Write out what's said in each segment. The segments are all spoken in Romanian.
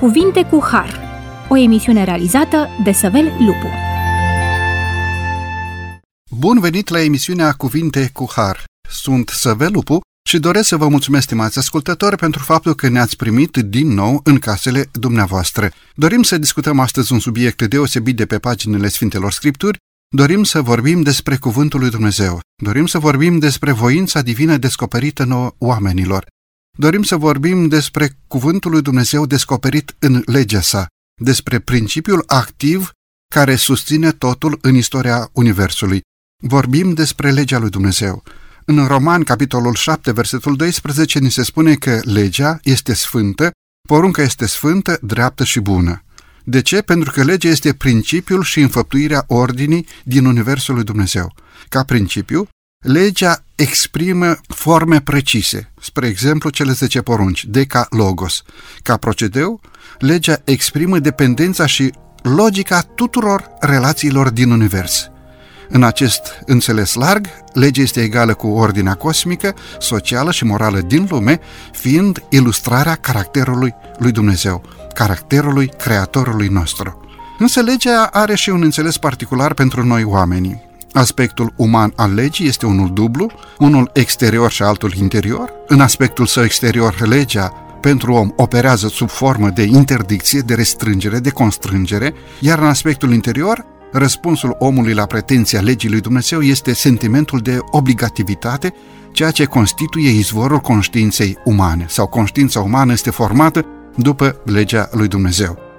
Cuvinte cu Har, o emisiune realizată de Săvel Lupu. Bun venit la emisiunea Cuvinte cu Har. Sunt Săvel Lupu și doresc să vă mulțumesc, stimați ascultători, pentru faptul că ne-ați primit din nou în casele dumneavoastră. Dorim să discutăm astăzi un subiect deosebit de pe paginile Sfintelor Scripturi, Dorim să vorbim despre Cuvântul lui Dumnezeu. Dorim să vorbim despre voința divină descoperită nouă oamenilor. Dorim să vorbim despre Cuvântul lui Dumnezeu descoperit în legea sa, despre principiul activ care susține totul în istoria Universului. Vorbim despre legea lui Dumnezeu. În Roman, capitolul 7, versetul 12, ni se spune că legea este sfântă, porunca este sfântă, dreaptă și bună. De ce? Pentru că legea este principiul și înfăptuirea ordinii din Universul lui Dumnezeu. Ca principiu, legea exprimă forme precise, spre exemplu cele 10 porunci, deca logos. Ca procedeu, legea exprimă dependența și logica tuturor relațiilor din univers. În acest înțeles larg, legea este egală cu ordinea cosmică, socială și morală din lume, fiind ilustrarea caracterului lui Dumnezeu caracterului Creatorului nostru. Însă legea are și un înțeles particular pentru noi oamenii. Aspectul uman al legii este unul dublu, unul exterior și altul interior. În aspectul său exterior, legea pentru om operează sub formă de interdicție, de restrângere, de constrângere, iar în aspectul interior, răspunsul omului la pretenția legii lui Dumnezeu este sentimentul de obligativitate, ceea ce constituie izvorul conștiinței umane, sau conștiința umană este formată după legea lui Dumnezeu.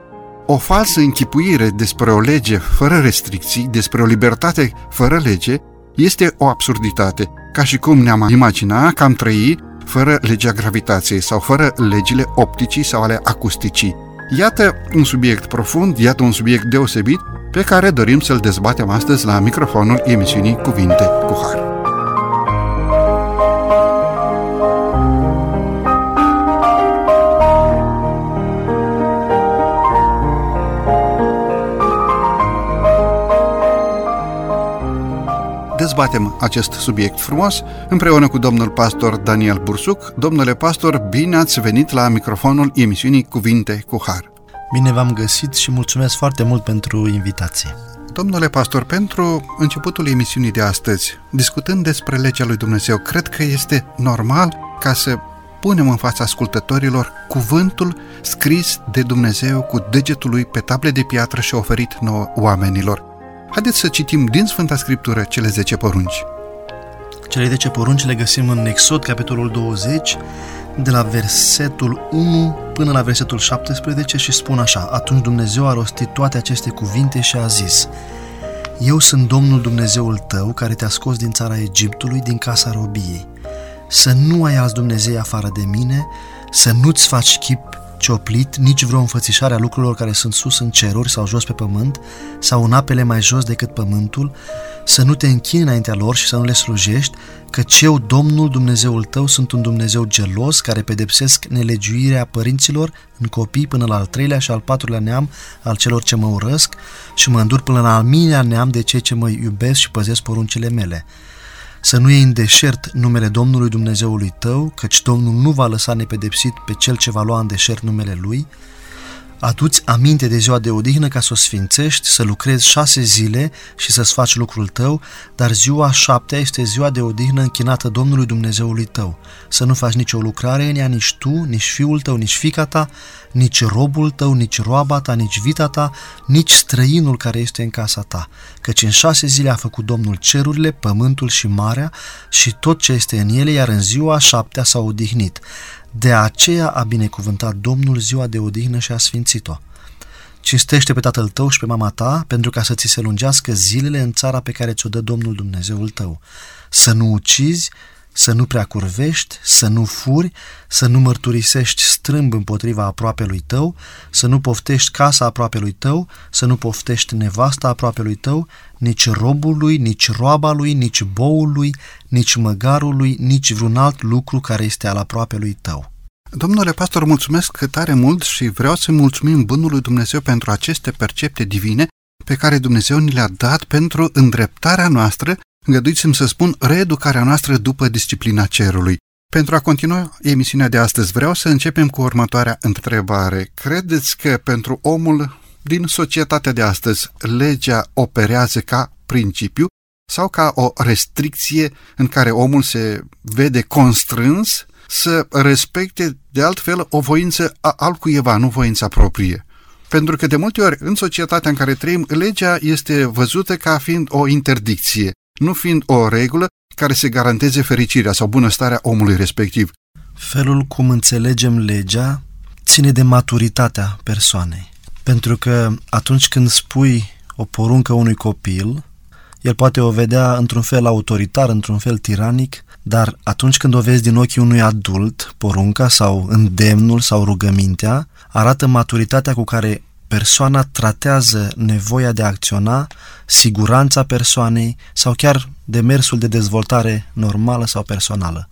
O falsă închipuire despre o lege fără restricții, despre o libertate fără lege, este o absurditate, ca și cum ne-am imagina că am trăi fără legea gravitației sau fără legile opticii sau ale acusticii. Iată un subiect profund, iată un subiect deosebit pe care dorim să-l dezbatem astăzi la microfonul emisiunii Cuvinte cu Har. Dezbatem acest subiect frumos împreună cu domnul pastor Daniel Bursuc. Domnule pastor, bine ați venit la microfonul emisiunii Cuvinte cu Har. Bine v-am găsit și mulțumesc foarte mult pentru invitație. Domnule pastor, pentru începutul emisiunii de astăzi, discutând despre legea lui Dumnezeu, cred că este normal ca să punem în fața ascultătorilor cuvântul scris de Dumnezeu cu degetul lui pe table de piatră și oferit nouă oamenilor. Haideți să citim din Sfânta Scriptură cele 10 porunci. Cele 10 porunci le găsim în Exod, capitolul 20, de la versetul 1 până la versetul 17 și spun așa Atunci Dumnezeu a rostit toate aceste cuvinte și a zis Eu sunt Domnul Dumnezeul tău care te-a scos din țara Egiptului, din casa robiei. Să nu ai alți Dumnezei afară de mine, să nu-ți faci chip cioplit, nici vreo înfățișare a lucrurilor care sunt sus în ceruri sau jos pe pământ, sau în apele mai jos decât pământul, să nu te închini înaintea lor și să nu le slujești, că eu, Domnul Dumnezeul tău, sunt un Dumnezeu gelos care pedepsesc nelegiuirea părinților în copii până la al treilea și al patrulea neam al celor ce mă urăsc și mă îndur până la al minea neam de cei ce mă iubesc și păzesc poruncile mele să nu iei în deșert numele Domnului Dumnezeului tău, căci Domnul nu va lăsa nepedepsit pe cel ce va lua în deșert numele Lui, Aduți aminte de ziua de odihnă ca să o sfințești, să lucrezi șase zile și să-ți faci lucrul tău, dar ziua șaptea este ziua de odihnă închinată Domnului Dumnezeului tău. Să nu faci nicio lucrare în ea, nici tu, nici fiul tău, nici fica ta, nici robul tău, nici roaba ta, nici vita ta, nici străinul care este în casa ta. Căci în șase zile a făcut Domnul cerurile, pământul și marea și tot ce este în ele, iar în ziua șaptea s-a odihnit. De aceea a binecuvântat Domnul ziua de odihnă și a sfințit-o. Cinstește pe tatăl tău și pe mama ta, pentru ca să ți se lungească zilele în țara pe care ți-o dă Domnul Dumnezeul tău. Să nu ucizi, să nu prea curvești, să nu furi, să nu mărturisești strâmb împotriva aproapelui tău, să nu poftești casa aproapelui tău, să nu poftești nevasta aproapelui tău, nici robului, nici roaba lui, nici boului, nici măgarului, nici vreun alt lucru care este al aproapelui tău. Domnule pastor, mulțumesc tare mult și vreau să mulțumim Bunului Dumnezeu pentru aceste percepte divine pe care Dumnezeu ni le-a dat pentru îndreptarea noastră îngăduiți-mi să spun, reeducarea noastră după disciplina cerului. Pentru a continua emisiunea de astăzi, vreau să începem cu următoarea întrebare. Credeți că pentru omul din societatea de astăzi legea operează ca principiu sau ca o restricție în care omul se vede constrâns să respecte de altfel o voință a altcuiva, nu voința proprie? Pentru că de multe ori în societatea în care trăim, legea este văzută ca fiind o interdicție, nu fiind o regulă care să garanteze fericirea sau bunăstarea omului respectiv. Felul cum înțelegem legea ține de maturitatea persoanei. Pentru că atunci când spui o poruncă unui copil, el poate o vedea într-un fel autoritar, într-un fel tiranic, dar atunci când o vezi din ochii unui adult, porunca sau îndemnul sau rugămintea, arată maturitatea cu care persoana tratează nevoia de a acționa, siguranța persoanei sau chiar demersul de dezvoltare normală sau personală.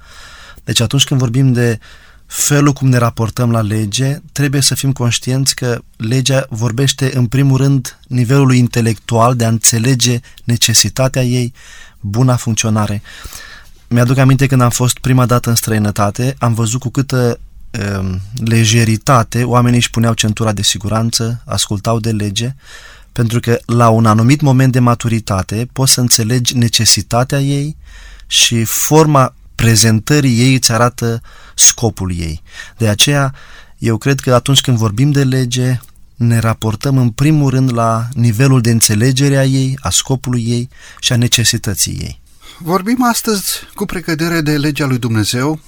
Deci atunci când vorbim de felul cum ne raportăm la lege, trebuie să fim conștienți că legea vorbește în primul rând nivelului intelectual de a înțelege necesitatea ei, buna funcționare. Mi-aduc aminte când am fost prima dată în străinătate, am văzut cu câtă um, lejeritate oamenii își puneau centura de siguranță, ascultau de lege, pentru că la un anumit moment de maturitate poți să înțelegi necesitatea ei și forma prezentării ei îți arată scopul ei. De aceea, eu cred că atunci când vorbim de lege, ne raportăm în primul rând la nivelul de înțelegere a ei, a scopului ei și a necesității ei. Vorbim astăzi cu precădere de legea lui Dumnezeu,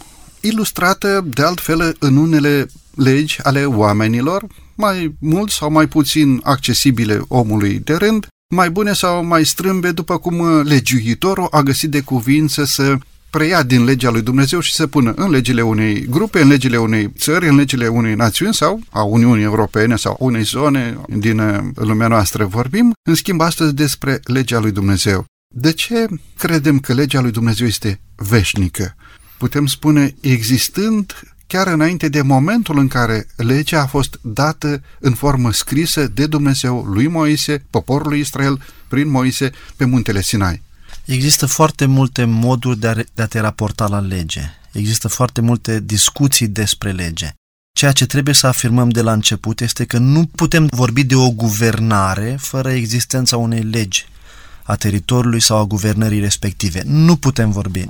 ilustrată de altfel în unele legi ale oamenilor, mai mult sau mai puțin accesibile omului de rând, mai bune sau mai strâmbe, după cum legiuitorul a găsit de cuvință să preia din legea lui Dumnezeu și să pună în legile unei grupe, în legile unei țări, în legile unei națiuni sau a Uniunii Europene sau unei zone din uh, lumea noastră vorbim. În schimb, astăzi despre legea lui Dumnezeu. De ce credem că legea lui Dumnezeu este veșnică? Putem spune existând chiar înainte de momentul în care legea a fost dată în formă scrisă de Dumnezeu lui Moise, poporului Israel, prin Moise, pe muntele Sinai. Există foarte multe moduri de a, de a te raporta la lege. Există foarte multe discuții despre lege. Ceea ce trebuie să afirmăm de la început este că nu putem vorbi de o guvernare fără existența unei legi a teritoriului sau a guvernării respective. Nu putem vorbi.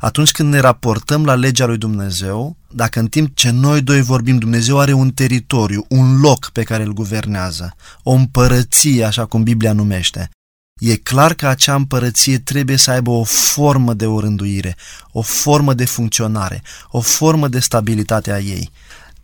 Atunci când ne raportăm la legea lui Dumnezeu, dacă în timp ce noi doi vorbim, Dumnezeu are un teritoriu, un loc pe care îl guvernează, o împărăție, așa cum Biblia numește, E clar că acea împărăție trebuie să aibă o formă de orânduire, o formă de funcționare, o formă de stabilitate a ei.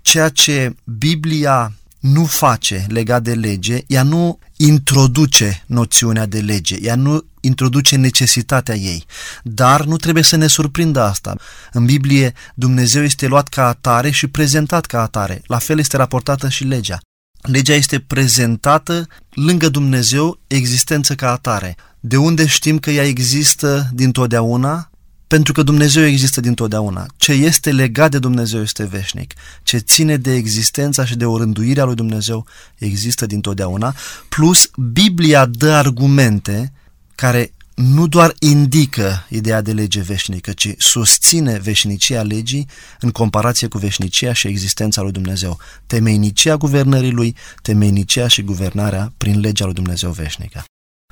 Ceea ce Biblia nu face legat de lege, ea nu introduce noțiunea de lege, ea nu introduce necesitatea ei. Dar nu trebuie să ne surprindă asta. În Biblie Dumnezeu este luat ca atare și prezentat ca atare. La fel este raportată și legea. Legea este prezentată lângă Dumnezeu, existență ca atare. De unde știm că ea există dintotdeauna? Pentru că Dumnezeu există dintotdeauna. Ce este legat de Dumnezeu este veșnic. Ce ține de existența și de orânduirea lui Dumnezeu există dintotdeauna. Plus, Biblia dă argumente care nu doar indică ideea de lege veșnică, ci susține veșnicia legii în comparație cu veșnicia și existența lui Dumnezeu. Temeinicia guvernării lui, temeinicia și guvernarea prin legea lui Dumnezeu veșnică.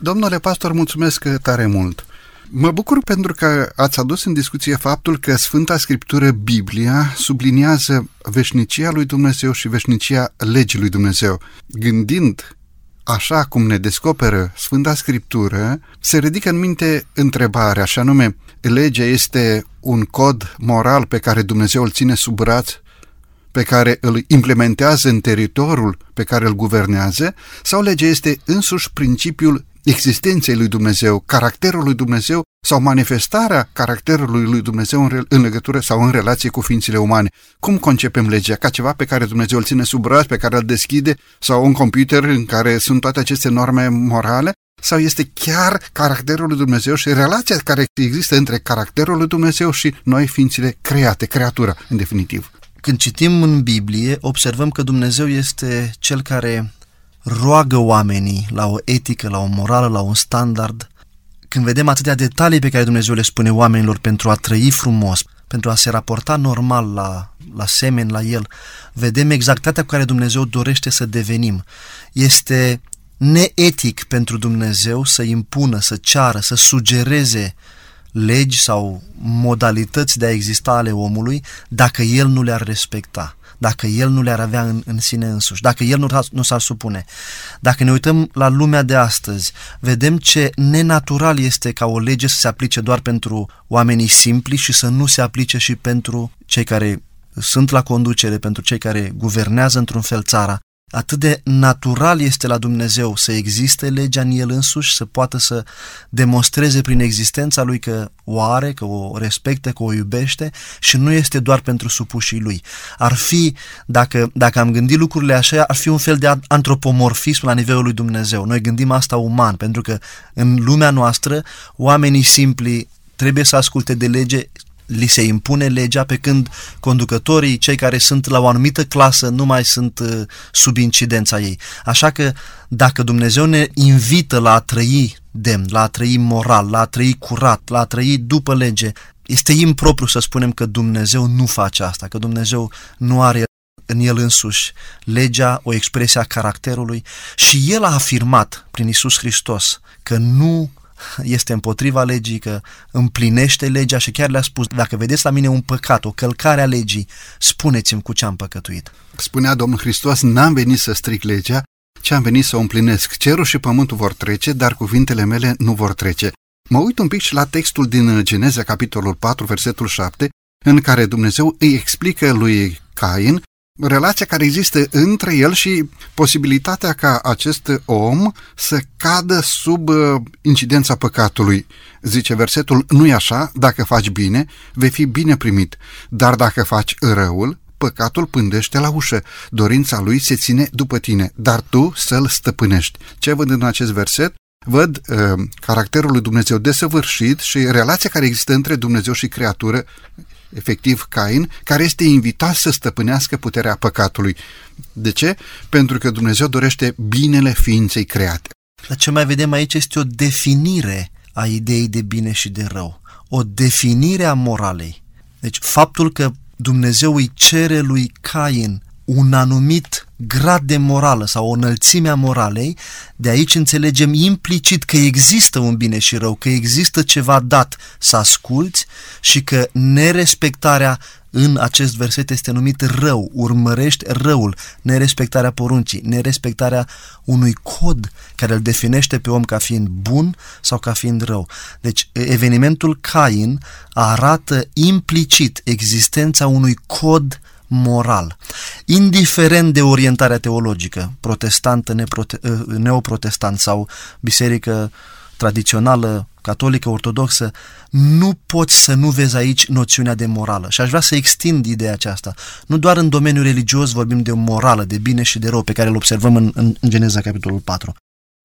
Domnule pastor, mulțumesc tare mult! Mă bucur pentru că ați adus în discuție faptul că Sfânta Scriptură, Biblia, subliniază veșnicia lui Dumnezeu și veșnicia legii lui Dumnezeu. Gândind așa cum ne descoperă Sfânta Scriptură, se ridică în minte întrebarea, așa nume, legea este un cod moral pe care Dumnezeu îl ține sub braț, pe care îl implementează în teritoriul pe care îl guvernează, sau legea este însuși principiul existenței lui Dumnezeu, caracterul lui Dumnezeu sau manifestarea caracterului lui Dumnezeu în, în legătură sau în relație cu ființele umane. Cum concepem legea? Ca ceva pe care Dumnezeu îl ține sub braț, pe care îl deschide, sau un computer în care sunt toate aceste norme morale? Sau este chiar caracterul lui Dumnezeu și relația care există între caracterul lui Dumnezeu și noi ființele create, creatura, în definitiv? Când citim în Biblie, observăm că Dumnezeu este cel care roagă oamenii la o etică, la o morală, la un standard. Când vedem atâtea detalii pe care Dumnezeu le spune oamenilor pentru a trăi frumos, pentru a se raporta normal la, la semeni, la el, vedem exactatea cu care Dumnezeu dorește să devenim. Este neetic pentru Dumnezeu să impună, să ceară, să sugereze legi sau modalități de a exista ale omului dacă el nu le-ar respecta dacă el nu le-ar avea în, în sine însuși, dacă el nu, nu s-ar supune. Dacă ne uităm la lumea de astăzi, vedem ce nenatural este ca o lege să se aplice doar pentru oamenii simpli și să nu se aplice și pentru cei care sunt la conducere, pentru cei care guvernează într-un fel țara, Atât de natural este la Dumnezeu să existe legea în El însuși, să poată să demonstreze prin existența Lui că o are, că o respectă, că o iubește și nu este doar pentru supușii Lui. Ar fi, dacă, dacă am gândit lucrurile așa, ar fi un fel de antropomorfism la nivelul lui Dumnezeu. Noi gândim asta uman, pentru că în lumea noastră oamenii simpli trebuie să asculte de lege li se impune legea, pe când conducătorii, cei care sunt la o anumită clasă, nu mai sunt uh, sub incidența ei. Așa că dacă Dumnezeu ne invită la a trăi demn, la a trăi moral, la a trăi curat, la a trăi după lege, este impropriu să spunem că Dumnezeu nu face asta, că Dumnezeu nu are în el însuși legea, o expresie a caracterului și el a afirmat prin Isus Hristos că nu este împotriva legii, că împlinește legea și chiar le-a spus, dacă vedeți la mine un păcat, o călcare a legii, spuneți-mi cu ce am păcătuit. Spunea Domnul Hristos, n-am venit să stric legea, ci am venit să o împlinesc. Cerul și pământul vor trece, dar cuvintele mele nu vor trece. Mă uit un pic și la textul din Geneza, capitolul 4, versetul 7, în care Dumnezeu îi explică lui Cain relația care există între el și posibilitatea ca acest om să cadă sub uh, incidența păcatului. Zice versetul, nu e așa, dacă faci bine, vei fi bine primit, dar dacă faci răul, păcatul pândește la ușă, dorința lui se ține după tine, dar tu să-l stăpânești. Ce văd în acest verset? Văd uh, caracterul lui Dumnezeu desăvârșit și relația care există între Dumnezeu și creatură efectiv Cain, care este invitat să stăpânească puterea păcatului. De ce? Pentru că Dumnezeu dorește binele ființei create. Dar ce mai vedem aici este o definire a ideii de bine și de rău. O definire a moralei. Deci faptul că Dumnezeu îi cere lui Cain un anumit grad de morală sau o înălțime a moralei, de aici înțelegem implicit că există un bine și rău, că există ceva dat să asculți și că nerespectarea în acest verset este numit rău, urmărești răul, nerespectarea poruncii, nerespectarea unui cod care îl definește pe om ca fiind bun sau ca fiind rău. Deci evenimentul Cain arată implicit existența unui cod moral. Indiferent de orientarea teologică, protestantă, neprote- ă, neoprotestant sau biserică tradițională, catolică, ortodoxă, nu poți să nu vezi aici noțiunea de morală. Și aș vrea să extind ideea aceasta. Nu doar în domeniul religios vorbim de o morală, de bine și de rău, pe care îl observăm în, în, în Geneza, capitolul 4.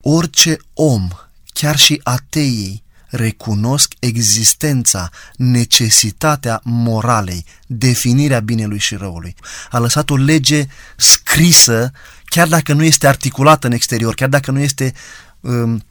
Orice om, chiar și ateii, recunosc existența, necesitatea moralei, definirea binelui și răului. A lăsat o lege scrisă, chiar dacă nu este articulată în exterior, chiar dacă nu este um,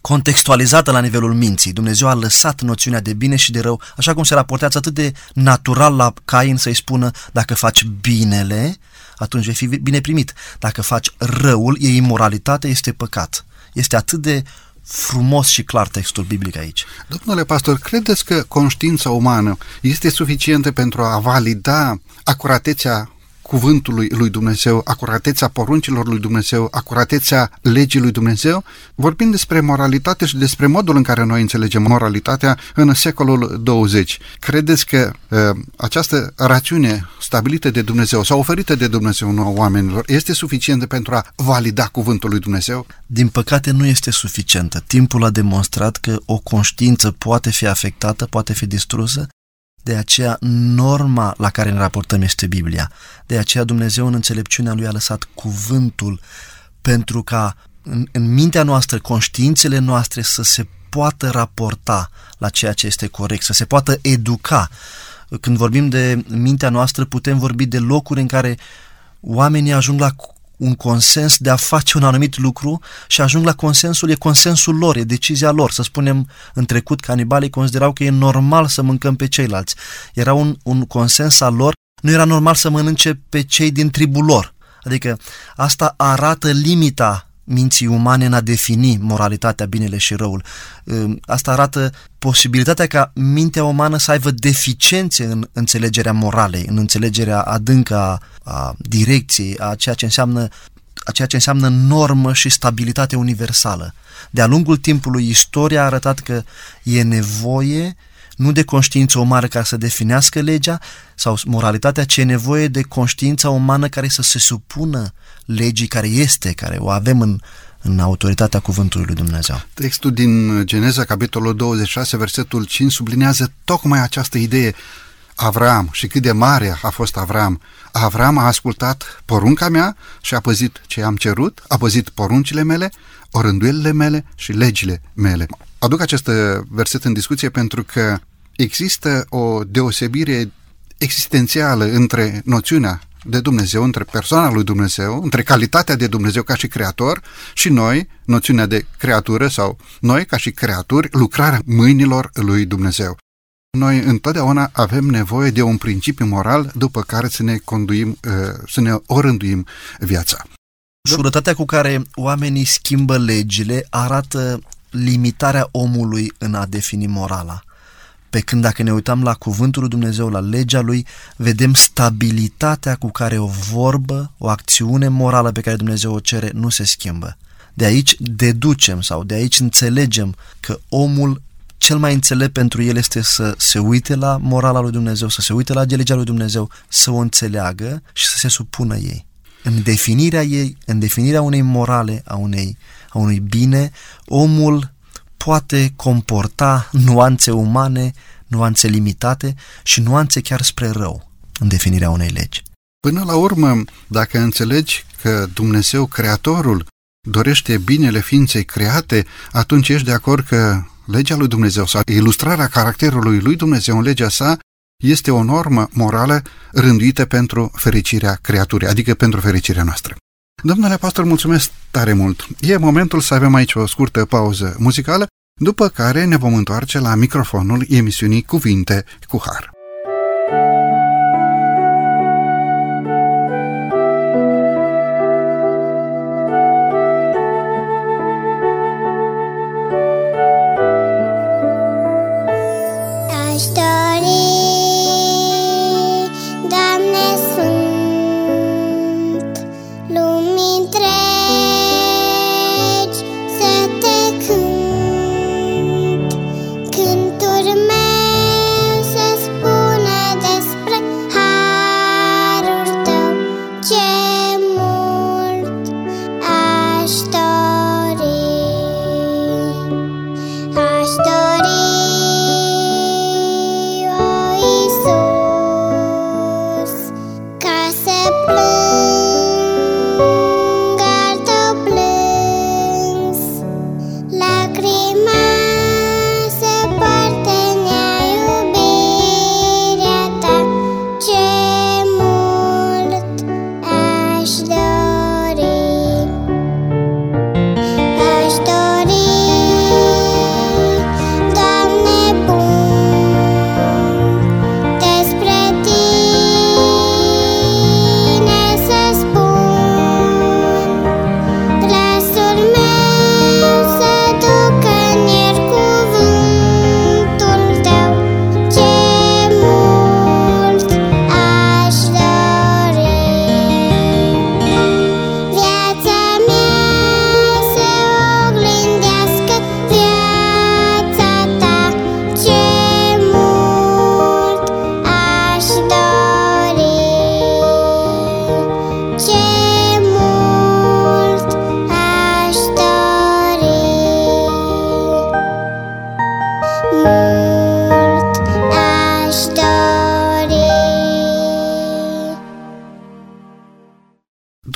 contextualizată la nivelul minții. Dumnezeu a lăsat noțiunea de bine și de rău, așa cum se raportează atât de natural la Cain să-i spună dacă faci binele, atunci vei fi bine primit. Dacă faci răul, e imoralitate, este păcat. Este atât de frumos și clar textul biblic aici. Domnule pastor, credeți că conștiința umană este suficientă pentru a valida acuratețea cuvântului lui Dumnezeu, acuratețea poruncilor lui Dumnezeu, acuratețea legii lui Dumnezeu, vorbim despre moralitate și despre modul în care noi înțelegem moralitatea în secolul 20. Credeți că uh, această rațiune stabilită de Dumnezeu sau oferită de Dumnezeu nouă oamenilor este suficientă pentru a valida cuvântul lui Dumnezeu? Din păcate nu este suficientă. Timpul a demonstrat că o conștiință poate fi afectată, poate fi distrusă de aceea norma la care ne raportăm este Biblia. De aceea Dumnezeu în înțelepciunea Lui a lăsat cuvântul pentru ca în, în mintea noastră, conștiințele noastre să se poată raporta la ceea ce este corect, să se poată educa. Când vorbim de mintea noastră, putem vorbi de locuri în care oamenii ajung la un consens de a face un anumit lucru și ajung la consensul, e consensul lor, e decizia lor. Să spunem, în trecut, canibalii considerau că e normal să mâncăm pe ceilalți. Era un, un consens al lor, nu era normal să mănânce pe cei din tribul lor. Adică asta arată limita minții umane în a defini moralitatea, binele și răul. Asta arată posibilitatea ca mintea umană să aibă deficiențe în înțelegerea moralei, în înțelegerea adâncă a, a direcției, a ceea ce înseamnă a ceea ce înseamnă normă și stabilitate universală. De-a lungul timpului, istoria a arătat că e nevoie nu de conștiință umană care să definească legea sau moralitatea, ci e nevoie de conștiința umană care să se supună legii care este, care o avem în, în autoritatea cuvântului lui Dumnezeu. Textul din Geneza, capitolul 26, versetul 5, sublinează tocmai această idee. Avram și cât de mare a fost Avram. Avram a ascultat porunca mea și a păzit ce am cerut, a păzit poruncile mele, orânduielile mele și legile mele. Aduc acest verset în discuție pentru că există o deosebire existențială între noțiunea de Dumnezeu, între persoana lui Dumnezeu, între calitatea de Dumnezeu ca și creator și noi, noțiunea de creatură sau noi ca și creaturi, lucrarea mâinilor lui Dumnezeu. Noi întotdeauna avem nevoie de un principiu moral după care să ne conduim, uh, să ne orânduim viața. Șurătatea cu care oamenii schimbă legile arată limitarea omului în a defini morala. Pe când dacă ne uităm la cuvântul lui Dumnezeu, la legea lui, vedem stabilitatea cu care o vorbă, o acțiune morală pe care Dumnezeu o cere, nu se schimbă. De aici deducem sau de aici înțelegem că omul cel mai înțelept pentru el este să se uite la morala lui Dumnezeu, să se uite la legea lui Dumnezeu, să o înțeleagă și să se supună ei. În definirea ei, în definirea unei morale, a, unei, a unui bine, omul poate comporta nuanțe umane, nuanțe limitate și nuanțe chiar spre rău în definirea unei legi. Până la urmă, dacă înțelegi că Dumnezeu, Creatorul, dorește binele ființei create, atunci ești de acord că legea lui Dumnezeu sau ilustrarea caracterului lui Dumnezeu în legea sa este o normă morală rânduită pentru fericirea creaturii, adică pentru fericirea noastră. Domnule pastor, mulțumesc tare mult. E momentul să avem aici o scurtă pauză muzicală, după care ne vom întoarce la microfonul emisiunii Cuvinte cu Har.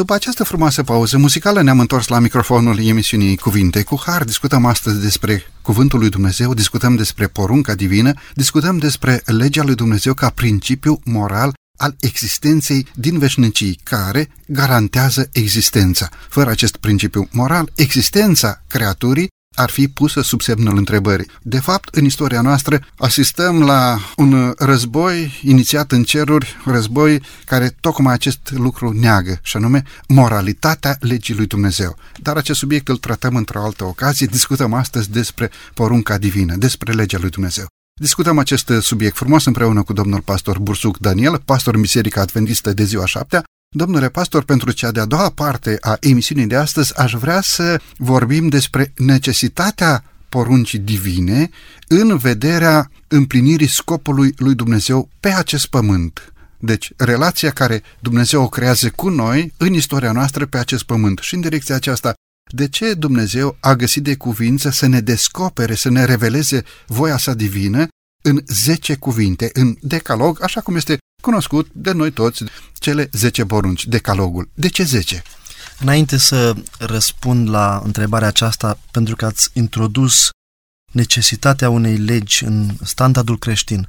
După această frumoasă pauză muzicală ne-am întors la microfonul emisiunii Cuvinte cu Har. Discutăm astăzi despre Cuvântul lui Dumnezeu, discutăm despre porunca divină, discutăm despre legea lui Dumnezeu ca principiu moral al existenței din veșnicii, care garantează existența. Fără acest principiu moral, existența creaturii ar fi pusă sub semnul întrebării. De fapt, în istoria noastră asistăm la un război inițiat în ceruri, război care tocmai acest lucru neagă, și anume moralitatea legii lui Dumnezeu. Dar acest subiect îl tratăm într-o altă ocazie, discutăm astăzi despre porunca divină, despre legea lui Dumnezeu. Discutăm acest subiect frumos împreună cu domnul pastor Bursuc Daniel, pastor Biserica Adventistă de ziua șaptea, Domnule pastor, pentru cea de-a doua parte a emisiunii de astăzi aș vrea să vorbim despre necesitatea poruncii divine în vederea împlinirii scopului lui Dumnezeu pe acest pământ. Deci, relația care Dumnezeu o creează cu noi în istoria noastră pe acest pământ. Și în direcția aceasta, de ce Dumnezeu a găsit de cuvință să ne descopere, să ne reveleze voia sa divină în zece cuvinte, în decalog, așa cum este cunoscut de noi toți, cele 10 porunci, decalogul. De ce 10? Înainte să răspund la întrebarea aceasta, pentru că ați introdus necesitatea unei legi în standardul creștin,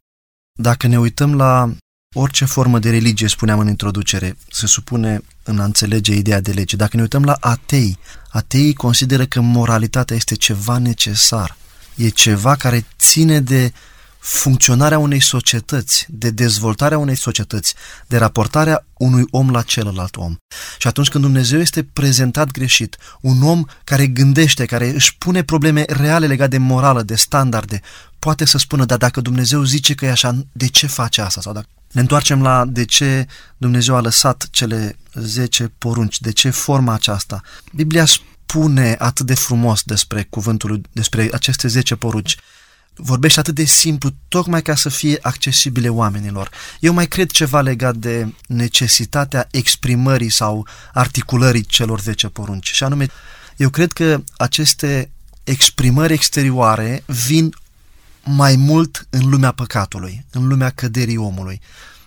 dacă ne uităm la orice formă de religie, spuneam în introducere, se supune în a înțelege ideea de lege. Dacă ne uităm la atei, ateii consideră că moralitatea este ceva necesar. E ceva care ține de funcționarea unei societăți, de dezvoltarea unei societăți, de raportarea unui om la celălalt om. Și atunci când Dumnezeu este prezentat greșit, un om care gândește, care își pune probleme reale legate de morală, de standarde, poate să spună, dar dacă Dumnezeu zice că e așa, de ce face asta? Sau dacă ne întoarcem la de ce Dumnezeu a lăsat cele 10 porunci, de ce forma aceasta. Biblia spune atât de frumos despre cuvântul, despre aceste 10 porunci vorbește atât de simplu, tocmai ca să fie accesibile oamenilor. Eu mai cred ceva legat de necesitatea exprimării sau articulării celor 10 porunci. Și anume, eu cred că aceste exprimări exterioare vin mai mult în lumea păcatului, în lumea căderii omului.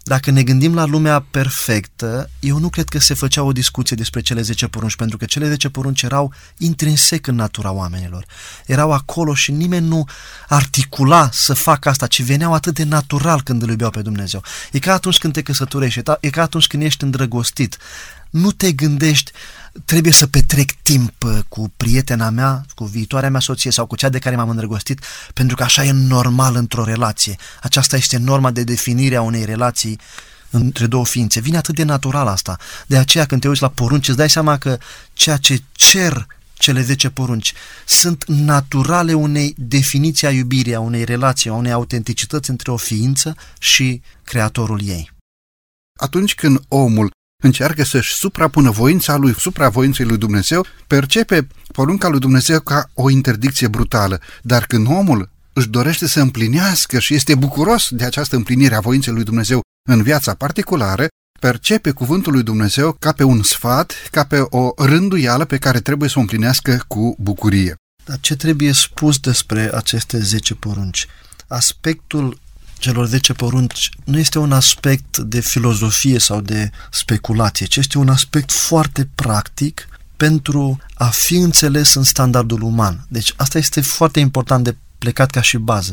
Dacă ne gândim la lumea perfectă, eu nu cred că se făcea o discuție despre cele 10 porunci, pentru că cele 10 porunci erau intrinsec în natura oamenilor. Erau acolo și nimeni nu articula să facă asta, ci veneau atât de natural când îl iubeau pe Dumnezeu. E ca atunci când te căsătorești, e ca atunci când ești îndrăgostit. Nu te gândești, trebuie să petrec timp uh, cu prietena mea, cu viitoarea mea soție sau cu cea de care m-am îndrăgostit, pentru că așa e normal într-o relație. Aceasta este norma de definire a unei relații între două ființe. Vine atât de natural asta. De aceea când te uiți la porunci îți dai seama că ceea ce cer cele 10 porunci sunt naturale unei definiții a iubirii, a unei relații, a unei autenticități între o ființă și creatorul ei. Atunci când omul încearcă să-și suprapună voința lui supra voinței lui Dumnezeu, percepe porunca lui Dumnezeu ca o interdicție brutală. Dar când omul își dorește să împlinească și este bucuros de această împlinire a voinței lui Dumnezeu în viața particulară, percepe cuvântul lui Dumnezeu ca pe un sfat, ca pe o rânduială pe care trebuie să o împlinească cu bucurie. Dar ce trebuie spus despre aceste 10 porunci? Aspectul celor 10 porunci nu este un aspect de filozofie sau de speculație, ci este un aspect foarte practic pentru a fi înțeles în standardul uman. Deci asta este foarte important de plecat ca și bază.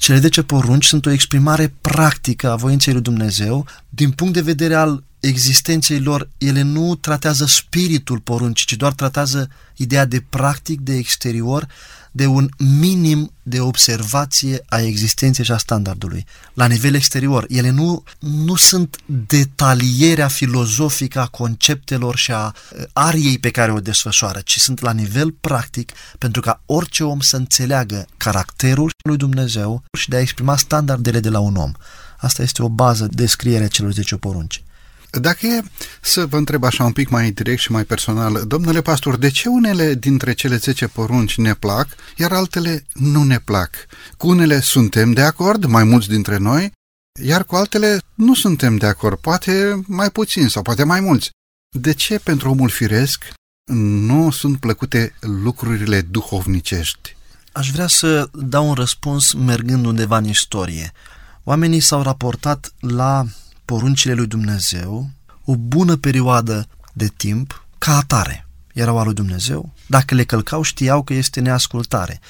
Cele 10 porunci sunt o exprimare practică a voinței lui Dumnezeu din punct de vedere al existenței lor, ele nu tratează spiritul poruncii, ci doar tratează ideea de practic, de exterior, de un minim de observație a existenței și a standardului. La nivel exterior, ele nu, nu sunt detalierea filozofică a conceptelor și a ariei pe care o desfășoară, ci sunt la nivel practic pentru ca orice om să înțeleagă caracterul lui Dumnezeu și de a exprima standardele de la un om. Asta este o bază de scriere a celor 10 porunci. Dacă e să vă întreb așa un pic mai direct și mai personal, domnule pastor, de ce unele dintre cele 10 porunci ne plac, iar altele nu ne plac? Cu unele suntem de acord, mai mulți dintre noi, iar cu altele nu suntem de acord, poate mai puțin sau poate mai mulți. De ce pentru omul firesc nu sunt plăcute lucrurile duhovnicești? Aș vrea să dau un răspuns mergând undeva în istorie. Oamenii s-au raportat la poruncile lui Dumnezeu o bună perioadă de timp ca atare. Erau al lui Dumnezeu. Dacă le călcau, știau că este neascultare.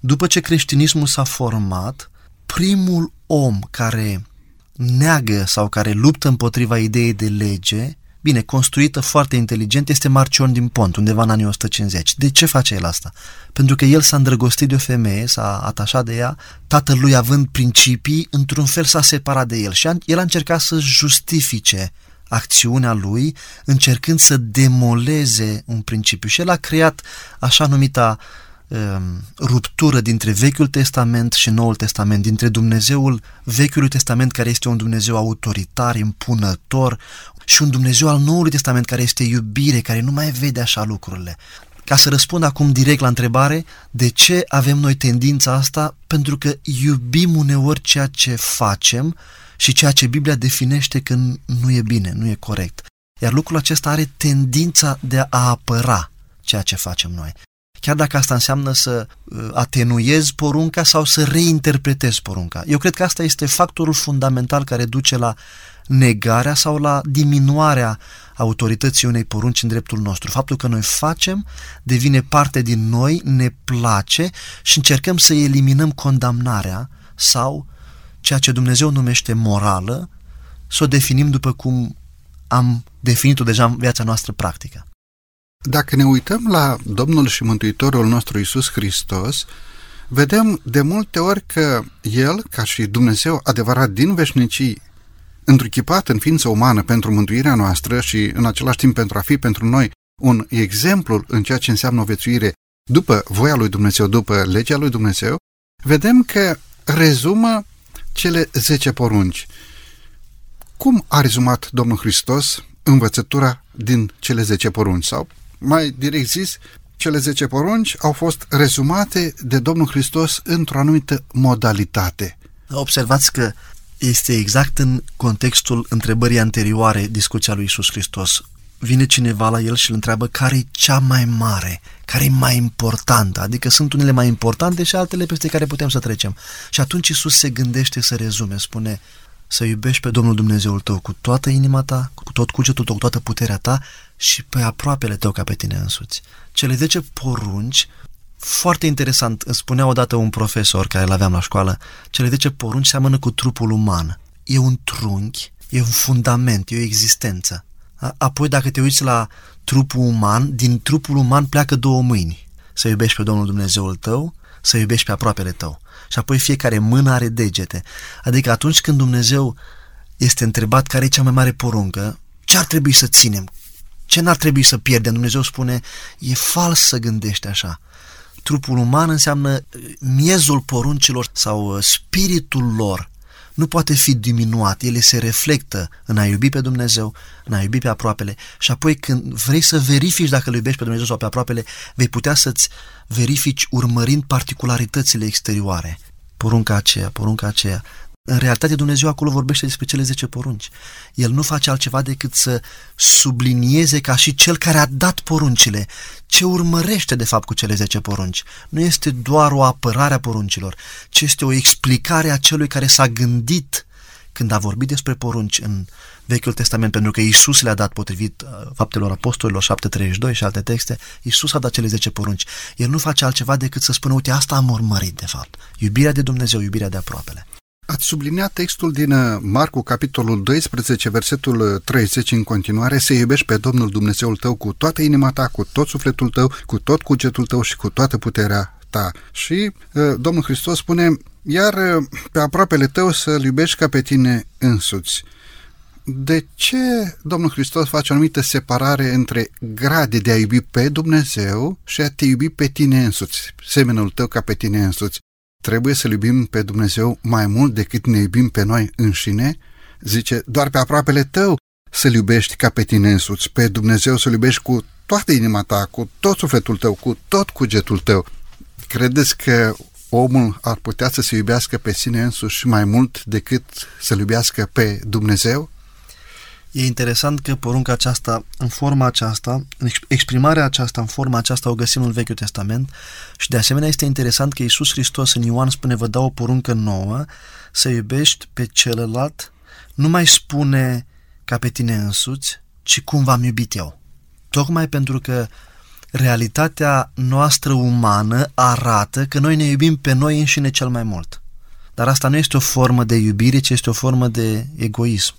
După ce creștinismul s-a format, primul om care neagă sau care luptă împotriva ideii de lege, bine, construită foarte inteligent, este Marcion din Pont, undeva în anii 150. De ce face el asta? Pentru că el s-a îndrăgostit de o femeie, s-a atașat de ea, tatăl lui având principii, într-un fel s-a separat de el și el a încercat să justifice acțiunea lui, încercând să demoleze un principiu. Și el a creat așa numita um, ruptură dintre Vechiul Testament și Noul Testament, dintre Dumnezeul Vechiului Testament, care este un Dumnezeu autoritar, impunător, și un Dumnezeu al Noului Testament, care este iubire, care nu mai vede așa lucrurile. Ca să răspund acum direct la întrebare, de ce avem noi tendința asta? Pentru că iubim uneori ceea ce facem și ceea ce Biblia definește că nu e bine, nu e corect. Iar lucrul acesta are tendința de a apăra ceea ce facem noi. Chiar dacă asta înseamnă să uh, atenuezi porunca sau să reinterpretezi porunca. Eu cred că asta este factorul fundamental care duce la negarea sau la diminuarea autorității unei porunci în dreptul nostru. Faptul că noi facem devine parte din noi, ne place și încercăm să eliminăm condamnarea sau ceea ce Dumnezeu numește morală, să o definim după cum am definit-o deja în viața noastră practică. Dacă ne uităm la Domnul și Mântuitorul nostru Isus Hristos, vedem de multe ori că El, ca și Dumnezeu adevărat din veșnicii, întruchipat în ființă umană pentru mântuirea noastră și în același timp pentru a fi pentru noi un exemplu în ceea ce înseamnă o viețuire după voia lui Dumnezeu, după legea lui Dumnezeu, vedem că rezumă cele 10 porunci. Cum a rezumat Domnul Hristos învățătura din cele 10 porunci? Sau, mai direct zis, cele 10 porunci au fost rezumate de Domnul Hristos într-o anumită modalitate. Observați că este exact în contextul întrebării anterioare discuția lui Isus Hristos. Vine cineva la el și îl întreabă care e cea mai mare, care e mai importantă, adică sunt unele mai importante și altele peste care putem să trecem. Și atunci Isus se gândește să rezume, spune să iubești pe Domnul Dumnezeul tău cu toată inima ta, cu tot cugetul tău, cu toată puterea ta și pe aproapele tău ca pe tine însuți. Cele 10 porunci foarte interesant, îmi spunea odată un profesor care îl aveam la școală, cele 10 porunci seamănă cu trupul uman. E un trunchi, e un fundament, e o existență. Apoi dacă te uiți la trupul uman, din trupul uman pleacă două mâini. Să iubești pe Domnul Dumnezeul tău, să iubești pe aproapele tău. Și apoi fiecare mână are degete. Adică atunci când Dumnezeu este întrebat care e cea mai mare poruncă, ce ar trebui să ținem? Ce n-ar trebui să pierdem? Dumnezeu spune, e fals să gândești așa trupul uman înseamnă uh, miezul poruncilor sau uh, spiritul lor. Nu poate fi diminuat, ele se reflectă în a iubi pe Dumnezeu, în a iubi pe aproapele și apoi când vrei să verifici dacă îl iubești pe Dumnezeu sau pe aproapele, vei putea să-ți verifici urmărind particularitățile exterioare. Porunca aceea, porunca aceea, în realitate Dumnezeu acolo vorbește despre cele 10 porunci. El nu face altceva decât să sublinieze ca și cel care a dat poruncile ce urmărește de fapt cu cele 10 porunci. Nu este doar o apărare a poruncilor, ci este o explicare a celui care s-a gândit când a vorbit despre porunci în Vechiul Testament, pentru că Isus le-a dat potrivit uh, faptelor apostolilor 7.32 și alte texte, Isus a dat cele 10 porunci. El nu face altceva decât să spună, uite, asta am urmărit de fapt. Iubirea de Dumnezeu, iubirea de aproapele. Ați subliniat textul din uh, Marcu, capitolul 12, versetul 30 uh, în continuare, să iubești pe Domnul Dumnezeul tău cu toată inima ta, cu tot sufletul tău, cu tot cugetul tău și cu toată puterea ta. Și uh, Domnul Hristos spune, iar pe aproapele tău să-L iubești ca pe tine însuți. De ce Domnul Hristos face o anumită separare între grade de a iubi pe Dumnezeu și a te iubi pe tine însuți, semenul tău ca pe tine însuți? Trebuie să iubim pe Dumnezeu mai mult decât ne iubim pe noi înșine? Zice, doar pe aproapele tău să-L iubești ca pe tine însuți, pe Dumnezeu să-L iubești cu toată inima ta, cu tot sufletul tău, cu tot cugetul tău. Credeți că omul ar putea să se iubească pe sine însuși mai mult decât să-L iubească pe Dumnezeu? E interesant că porunca aceasta, în forma aceasta, exprimarea aceasta, în forma aceasta, o găsim în Vechiul Testament și de asemenea este interesant că Iisus Hristos în Ioan spune, vă dau o poruncă nouă, să iubești pe celălalt, nu mai spune ca pe tine însuți, ci cum v-am iubit eu. Tocmai pentru că realitatea noastră umană arată că noi ne iubim pe noi înșine cel mai mult. Dar asta nu este o formă de iubire, ci este o formă de egoism.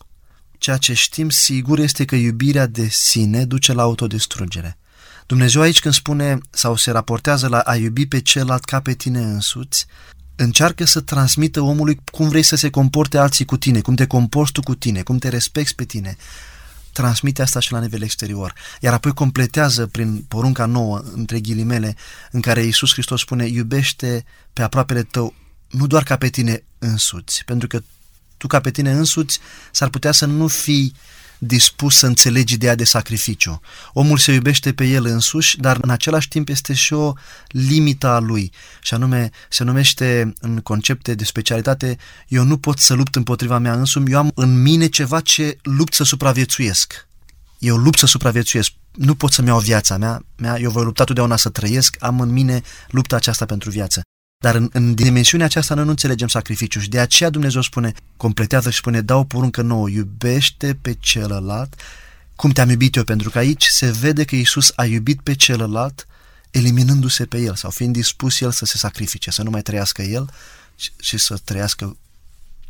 Ceea ce știm sigur este că iubirea de sine duce la autodistrugere. Dumnezeu aici când spune sau se raportează la a iubi pe celălalt ca pe tine însuți, încearcă să transmită omului cum vrei să se comporte alții cu tine, cum te comporți tu cu tine, cum te respecti pe tine. Transmite asta și la nivel exterior. Iar apoi completează prin porunca nouă, între ghilimele, în care Iisus Hristos spune iubește pe aproapele tău nu doar ca pe tine însuți, pentru că tu ca pe tine însuți s-ar putea să nu fii dispus să înțelegi ideea de sacrificiu. Omul se iubește pe el însuși, dar în același timp este și o limită a lui. Și anume, se numește în concepte de specialitate, eu nu pot să lupt împotriva mea însumi, eu am în mine ceva ce lupt să supraviețuiesc. Eu lupt să supraviețuiesc. Nu pot să-mi iau viața mea, mea, eu voi lupta totdeauna să trăiesc, am în mine lupta aceasta pentru viață. Dar în, în dimensiunea aceasta noi nu înțelegem sacrificiu și de aceea Dumnezeu spune, completează și spune, dau o poruncă nouă, iubește pe celălalt cum te-am iubit eu, pentru că aici se vede că Isus a iubit pe celălalt eliminându-se pe el sau fiind dispus el să se sacrifice, să nu mai trăiască el și să trăiască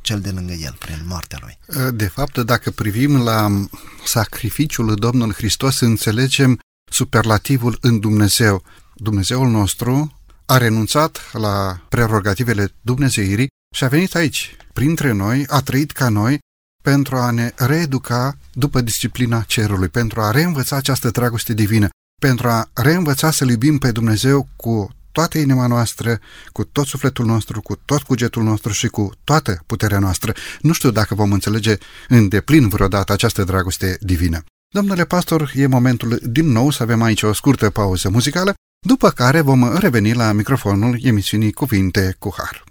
cel de lângă el, prin moartea lui. De fapt, dacă privim la sacrificiul Domnului Hristos, înțelegem superlativul în Dumnezeu. Dumnezeul nostru a renunțat la prerogativele dumnezeirii și a venit aici, printre noi, a trăit ca noi, pentru a ne reeduca după disciplina cerului, pentru a reînvăța această dragoste divină, pentru a reînvăța să-L iubim pe Dumnezeu cu toată inima noastră, cu tot sufletul nostru, cu tot cugetul nostru și cu toată puterea noastră. Nu știu dacă vom înțelege în deplin vreodată această dragoste divină. Domnule pastor, e momentul din nou să avem aici o scurtă pauză muzicală după care vom reveni la microfonul emisiunii Cuvinte cu Har.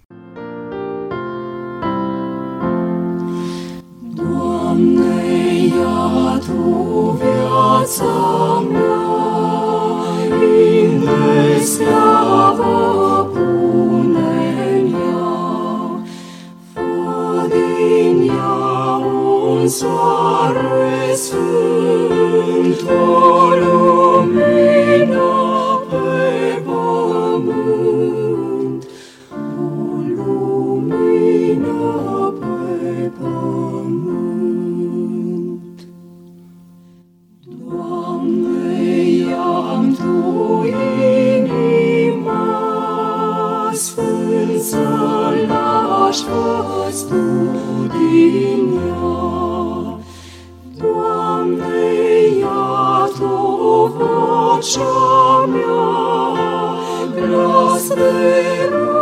Doamne, ia Tu viața mea, indesleavă pune-n ea, fă din ea un soare sfânt, o lumină O inima sfânt lași fost tu din ea. Doamne, ia tu vocea mea, glas de rău,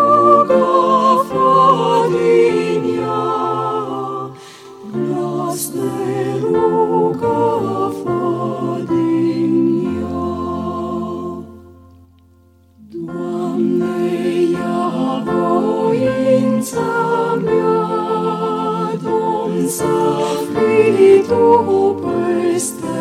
Suflet, tu peste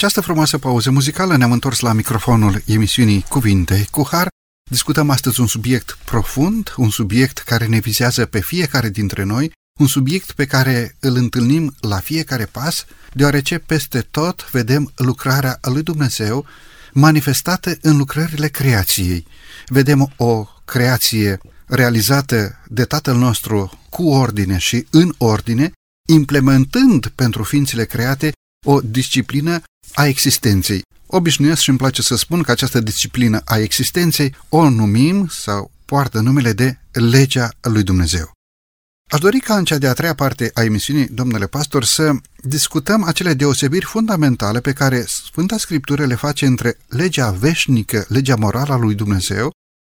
această frumoasă pauză muzicală ne-am întors la microfonul emisiunii Cuvinte cu Har. Discutăm astăzi un subiect profund, un subiect care ne vizează pe fiecare dintre noi, un subiect pe care îl întâlnim la fiecare pas, deoarece peste tot vedem lucrarea lui Dumnezeu manifestată în lucrările creației. Vedem o creație realizată de Tatăl nostru cu ordine și în ordine, implementând pentru ființele create o disciplină a existenței. Obișnuiesc și îmi place să spun că această disciplină a existenței o numim sau poartă numele de legea lui Dumnezeu. Aș dori ca în cea de-a treia parte a emisiunii, domnule pastor, să discutăm acele deosebiri fundamentale pe care Sfânta Scriptură le face între legea veșnică, legea morală a lui Dumnezeu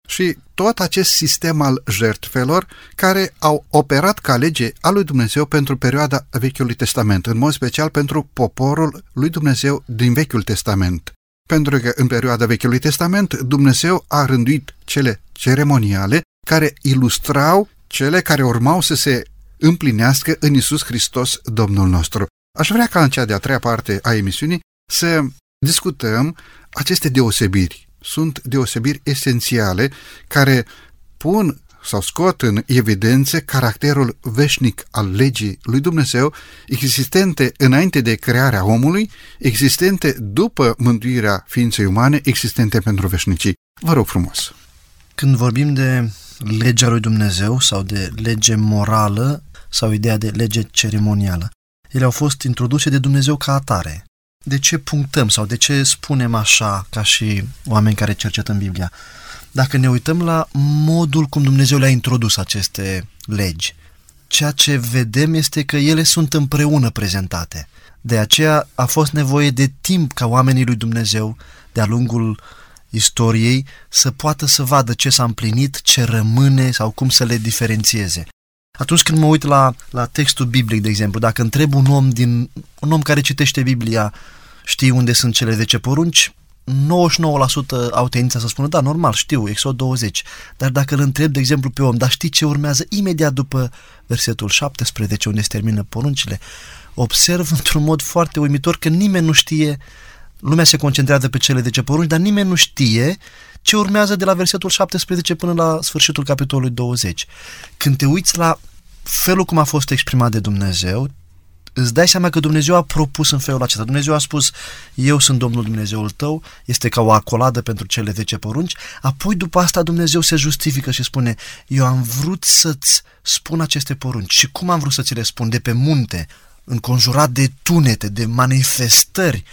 și tot acest sistem al jertfelor care au operat ca lege a lui Dumnezeu pentru perioada Vechiului Testament, în mod special pentru poporul lui Dumnezeu din Vechiul Testament. Pentru că în perioada Vechiului Testament Dumnezeu a rânduit cele ceremoniale care ilustrau cele care urmau să se împlinească în Isus Hristos, Domnul nostru. Aș vrea ca în cea de-a treia parte a emisiunii să discutăm aceste deosebiri. Sunt deosebiri esențiale care pun sau scot în evidență caracterul veșnic al legii lui Dumnezeu, existente înainte de crearea omului, existente după mântuirea ființei umane, existente pentru veșnicii. Vă rog frumos! Când vorbim de legea lui Dumnezeu sau de lege morală sau ideea de lege ceremonială. Ele au fost introduse de Dumnezeu ca atare. De ce punctăm sau de ce spunem așa ca și oameni care cercetăm Biblia? Dacă ne uităm la modul cum Dumnezeu le-a introdus aceste legi, ceea ce vedem este că ele sunt împreună prezentate. De aceea a fost nevoie de timp ca oamenii lui Dumnezeu, de-a lungul istoriei să poată să vadă ce s-a împlinit, ce rămâne sau cum să le diferențieze. Atunci când mă uit la, la textul biblic, de exemplu, dacă întreb un om din un om care citește Biblia, știi unde sunt cele 10 porunci, 99% au tendința să spună, da, normal, știu, Exod 20. Dar dacă îl întreb, de exemplu, pe om, dar știi ce urmează imediat după versetul 17, unde se termină poruncile, observ într-un mod foarte uimitor că nimeni nu știe lumea se concentrează pe cele 10 porunci, dar nimeni nu știe ce urmează de la versetul 17 până la sfârșitul capitolului 20. Când te uiți la felul cum a fost exprimat de Dumnezeu, îți dai seama că Dumnezeu a propus în felul acesta. Dumnezeu a spus, eu sunt Domnul Dumnezeul tău, este ca o acoladă pentru cele 10 porunci, apoi după asta Dumnezeu se justifică și spune, eu am vrut să-ți spun aceste porunci. Și cum am vrut să ți le spun? De pe munte, înconjurat de tunete, de manifestări,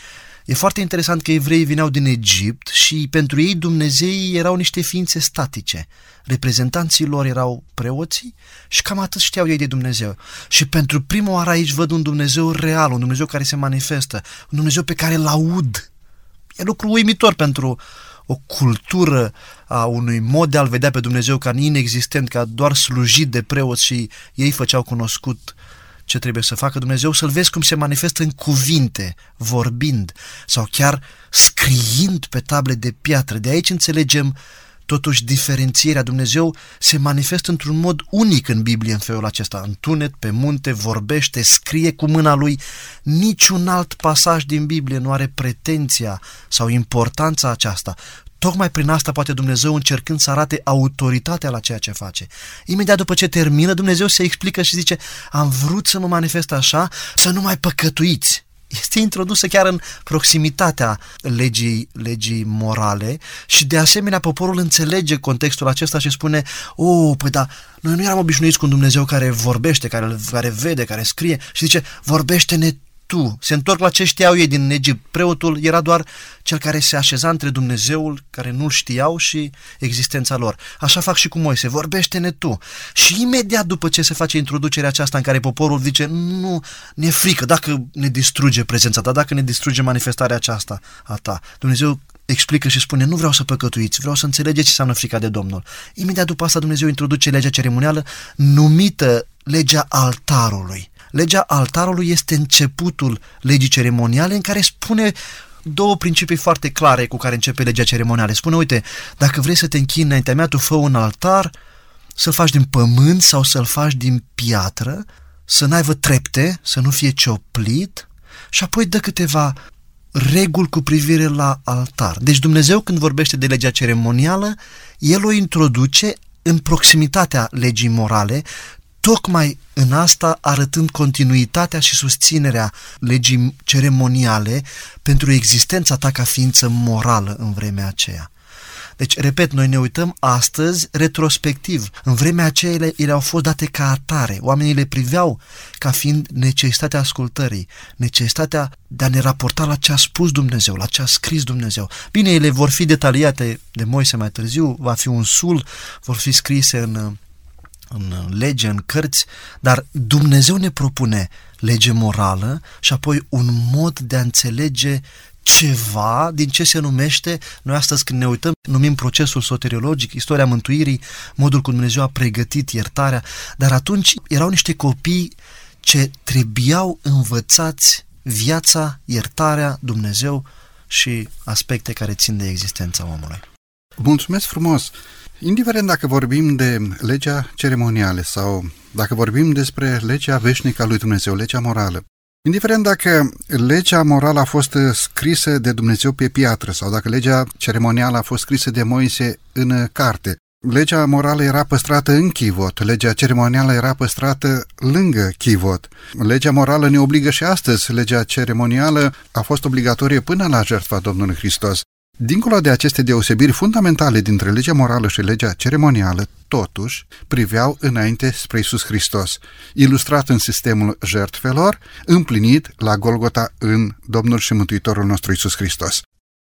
E foarte interesant că evreii vineau din Egipt și pentru ei Dumnezeii erau niște ființe statice. Reprezentanții lor erau preoții și cam atât știau ei de Dumnezeu. Și pentru prima oară aici văd un Dumnezeu real, un Dumnezeu care se manifestă, un Dumnezeu pe care îl aud. E lucru uimitor pentru o cultură a unui mod de a-L vedea pe Dumnezeu ca inexistent, ca doar slujit de preoți și ei făceau cunoscut ce trebuie să facă Dumnezeu, să-L vezi cum se manifestă în cuvinte, vorbind sau chiar scriind pe table de piatră. De aici înțelegem Totuși, diferențierea Dumnezeu se manifestă într-un mod unic în Biblie în felul acesta. În tunet, pe munte, vorbește, scrie cu mâna lui. Niciun alt pasaj din Biblie nu are pretenția sau importanța aceasta. Tocmai prin asta poate Dumnezeu încercând să arate autoritatea la ceea ce face. Imediat după ce termină, Dumnezeu se explică și zice, am vrut să mă manifest așa, să nu mai păcătuiți. Este introdusă chiar în proximitatea legii, legii morale și de asemenea poporul înțelege contextul acesta și spune, o, oh, păi da, noi nu eram obișnuiți cu un Dumnezeu care vorbește, care, care vede, care scrie și zice, vorbește-ne tu. Se întorc la ce știau ei din Egipt. Preotul era doar cel care se așeza între Dumnezeul, care nu știau, și existența lor. Așa fac și cu Moise. Vorbește-ne tu. Și imediat după ce se face introducerea aceasta în care poporul zice, nu, ne frică dacă ne distruge prezența ta, dacă ne distruge manifestarea aceasta a ta. Dumnezeu explică și spune, nu vreau să păcătuiți, vreau să înțelegeți ce înseamnă frica de Domnul. Imediat după asta Dumnezeu introduce legea ceremonială numită legea altarului. Legea altarului este începutul legii ceremoniale în care spune două principii foarte clare cu care începe legea ceremonială. Spune, uite, dacă vrei să te închini înaintea mea, tu fă un altar, să-l faci din pământ sau să-l faci din piatră, să n-aibă trepte, să nu fie cioplit și apoi dă câteva reguli cu privire la altar. Deci Dumnezeu când vorbește de legea ceremonială, El o introduce în proximitatea legii morale, tocmai în asta arătând continuitatea și susținerea legii ceremoniale pentru existența ta ca ființă morală în vremea aceea. Deci, repet, noi ne uităm astăzi retrospectiv. În vremea aceea ele, ele au fost date ca atare. Oamenii le priveau ca fiind necesitatea ascultării, necesitatea de a ne raporta la ce a spus Dumnezeu, la ce a scris Dumnezeu. Bine, ele vor fi detaliate de Moise mai târziu, va fi un sul, vor fi scrise în în lege, în cărți, dar Dumnezeu ne propune lege morală și apoi un mod de a înțelege ceva din ce se numește, noi astăzi când ne uităm, numim procesul soteriologic, istoria mântuirii, modul cum Dumnezeu a pregătit iertarea, dar atunci erau niște copii ce trebuiau învățați viața, iertarea, Dumnezeu și aspecte care țin de existența omului. Mulțumesc frumos! Indiferent dacă vorbim de legea ceremonială sau dacă vorbim despre legea veșnică a lui Dumnezeu, legea morală, indiferent dacă legea morală a fost scrisă de Dumnezeu pe piatră sau dacă legea ceremonială a fost scrisă de Moise în carte, legea morală era păstrată în chivot, legea ceremonială era păstrată lângă chivot. Legea morală ne obligă și astăzi, legea ceremonială a fost obligatorie până la jertfa Domnului Hristos. Dincolo de aceste deosebiri fundamentale dintre legea morală și legea ceremonială, totuși priveau înainte spre Isus Hristos, ilustrat în sistemul jertfelor, împlinit la Golgota în Domnul și Mântuitorul nostru Isus Hristos.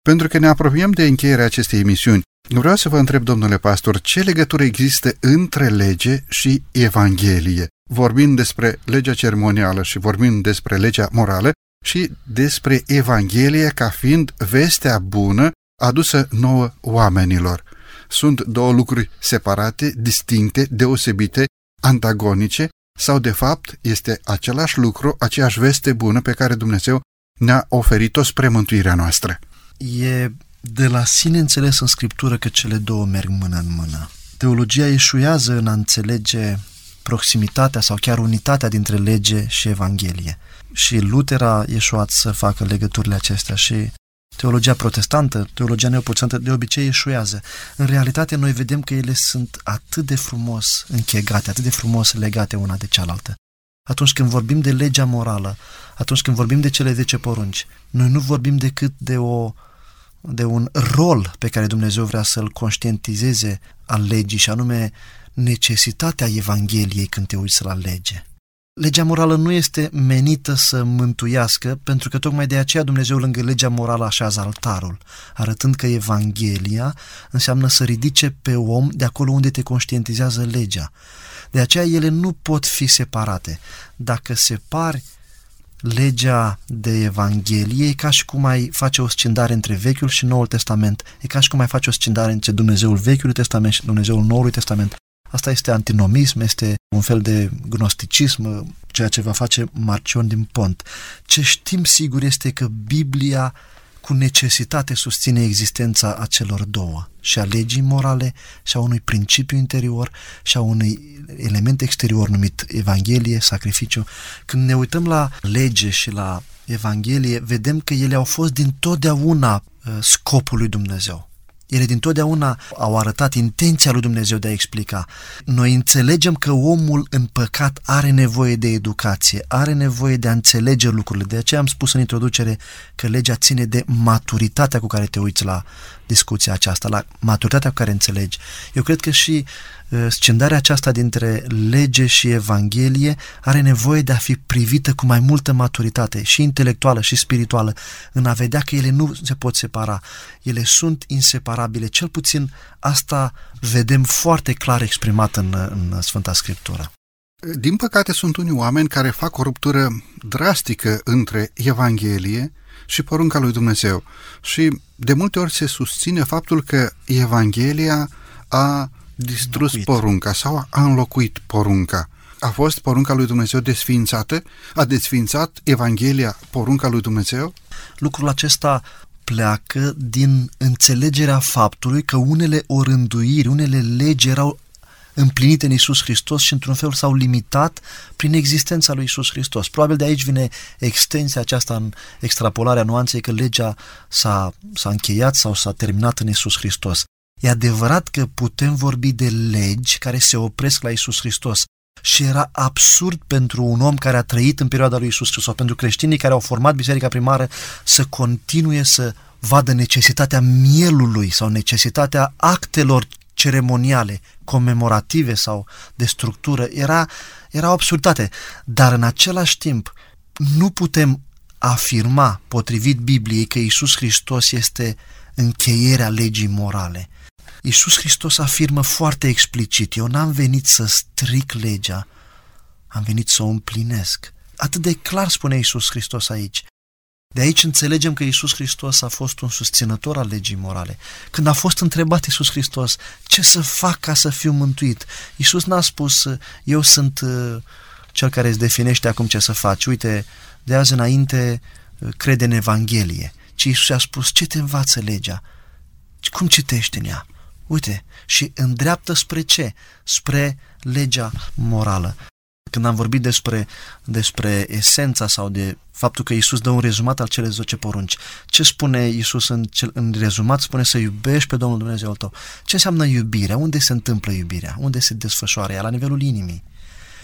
Pentru că ne apropiem de încheierea acestei emisiuni, vreau să vă întreb, domnule pastor, ce legătură există între lege și Evanghelie? Vorbind despre legea ceremonială și vorbind despre legea morală, și despre Evanghelie ca fiind vestea bună adusă nouă oamenilor. Sunt două lucruri separate, distincte, deosebite, antagonice, sau de fapt este același lucru, aceeași veste bună pe care Dumnezeu ne-a oferit-o spre mântuirea noastră. E de la sine înțeles în Scriptură că cele două merg mână în mână. Teologia eșuează în a înțelege proximitatea sau chiar unitatea dintre lege și Evanghelie. Și Luther a ieșuat să facă legăturile acestea și teologia protestantă, teologia neoprotestantă de obicei eșuează. În realitate noi vedem că ele sunt atât de frumos închegate, atât de frumos legate una de cealaltă. Atunci când vorbim de legea morală, atunci când vorbim de cele zece porunci, noi nu vorbim decât de o de un rol pe care Dumnezeu vrea să-l conștientizeze al legii și anume necesitatea Evangheliei când te uiți la lege. Legea morală nu este menită să mântuiască, pentru că tocmai de aceea Dumnezeu lângă legea morală așează altarul, arătând că Evanghelia înseamnă să ridice pe om de acolo unde te conștientizează legea. De aceea ele nu pot fi separate. Dacă separi legea de Evanghelie, e ca și cum ai face o scindare între Vechiul și Noul Testament. E ca și cum ai face o scindare între Dumnezeul Vechiului Testament și Dumnezeul Noului Testament. Asta este antinomism, este un fel de gnosticism, ceea ce va face Marcion din Pont. Ce știm sigur este că Biblia cu necesitate susține existența acelor două, și a legii morale, și a unui principiu interior, și a unui element exterior numit Evanghelie, sacrificiu. Când ne uităm la lege și la Evanghelie, vedem că ele au fost din totdeauna uh, scopul lui Dumnezeu. Ele din totdeauna au arătat intenția lui Dumnezeu de a explica. Noi înțelegem că omul în păcat are nevoie de educație, are nevoie de a înțelege lucrurile. De aceea am spus în introducere că legea ține de maturitatea cu care te uiți la discuția aceasta, la maturitatea cu care înțelegi. Eu cred că și uh, scindarea aceasta dintre lege și Evanghelie are nevoie de a fi privită cu mai multă maturitate, și intelectuală și spirituală, în a vedea că ele nu se pot separa. Ele sunt inseparabile. Cel puțin asta vedem foarte clar exprimat în, în Sfânta Scriptură. Din păcate sunt unii oameni care fac o ruptură drastică între Evanghelie și porunca lui Dumnezeu. Și de multe ori se susține faptul că Evanghelia a distrus înlocuit. porunca sau a înlocuit porunca. A fost porunca lui Dumnezeu desfințată? A desfințat Evanghelia porunca lui Dumnezeu? Lucrul acesta pleacă din înțelegerea faptului că unele orânduiri, unele legi erau împlinite în Isus Hristos și într-un fel s-au limitat prin existența lui Isus Hristos. Probabil de aici vine extensia aceasta în extrapolarea nuanței că legea s-a, s-a încheiat sau s-a terminat în Isus Hristos. E adevărat că putem vorbi de legi care se opresc la Isus Hristos și era absurd pentru un om care a trăit în perioada lui Isus Hristos, pentru creștinii care au format biserica primară să continue să vadă necesitatea mielului sau necesitatea actelor ceremoniale, comemorative sau de structură, era, era o absurditate. Dar în același timp nu putem afirma, potrivit Bibliei, că Isus Hristos este încheierea legii morale. Isus Hristos afirmă foarte explicit, eu n-am venit să stric legea, am venit să o împlinesc. Atât de clar spune Isus Hristos aici. De aici înțelegem că Isus Hristos a fost un susținător al legii morale. Când a fost întrebat Isus Hristos ce să fac ca să fiu mântuit, Isus n-a spus eu sunt uh, cel care îți definește acum ce să faci. Uite, de azi înainte uh, crede în Evanghelie. Ci Isus a spus ce te învață legea? Cum citești în ea? Uite, și îndreaptă spre ce? Spre legea morală. Când am vorbit despre, despre esența sau de faptul că Isus dă un rezumat al celor 10 porunci. Ce spune Isus în, cel, în rezumat? Spune să iubești pe Domnul Dumnezeu tău. Ce înseamnă iubirea? Unde se întâmplă iubirea? Unde se desfășoară ea? La nivelul inimii.